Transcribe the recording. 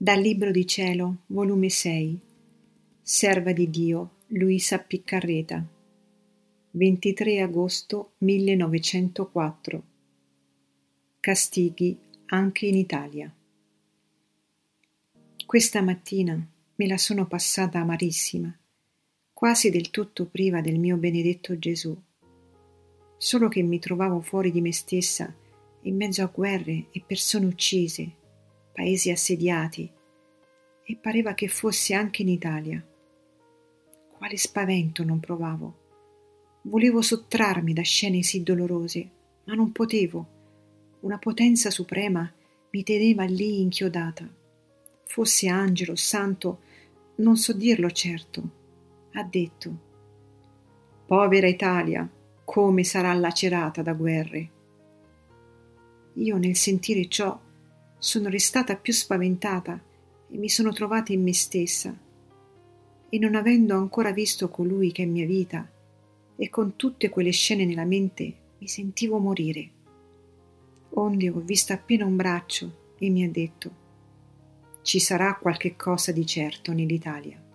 Dal Libro di Cielo, volume 6, Serva di Dio, Luisa Piccarreta, 23 agosto 1904. Castighi anche in Italia. Questa mattina me la sono passata amarissima, quasi del tutto priva del mio benedetto Gesù, solo che mi trovavo fuori di me stessa, in mezzo a guerre e persone uccise paesi assediati, e pareva che fosse anche in Italia. Quale spavento non provavo. Volevo sottrarmi da scene sì dolorose, ma non potevo. Una potenza suprema mi teneva lì inchiodata. Fosse angelo, santo, non so dirlo certo. Ha detto: Povera Italia, come sarà lacerata da guerre. Io nel sentire ciò sono restata più spaventata e mi sono trovata in me stessa e non avendo ancora visto colui che è mia vita e con tutte quelle scene nella mente mi sentivo morire. Onde ho visto appena un braccio e mi ha detto ci sarà qualche cosa di certo nell'Italia.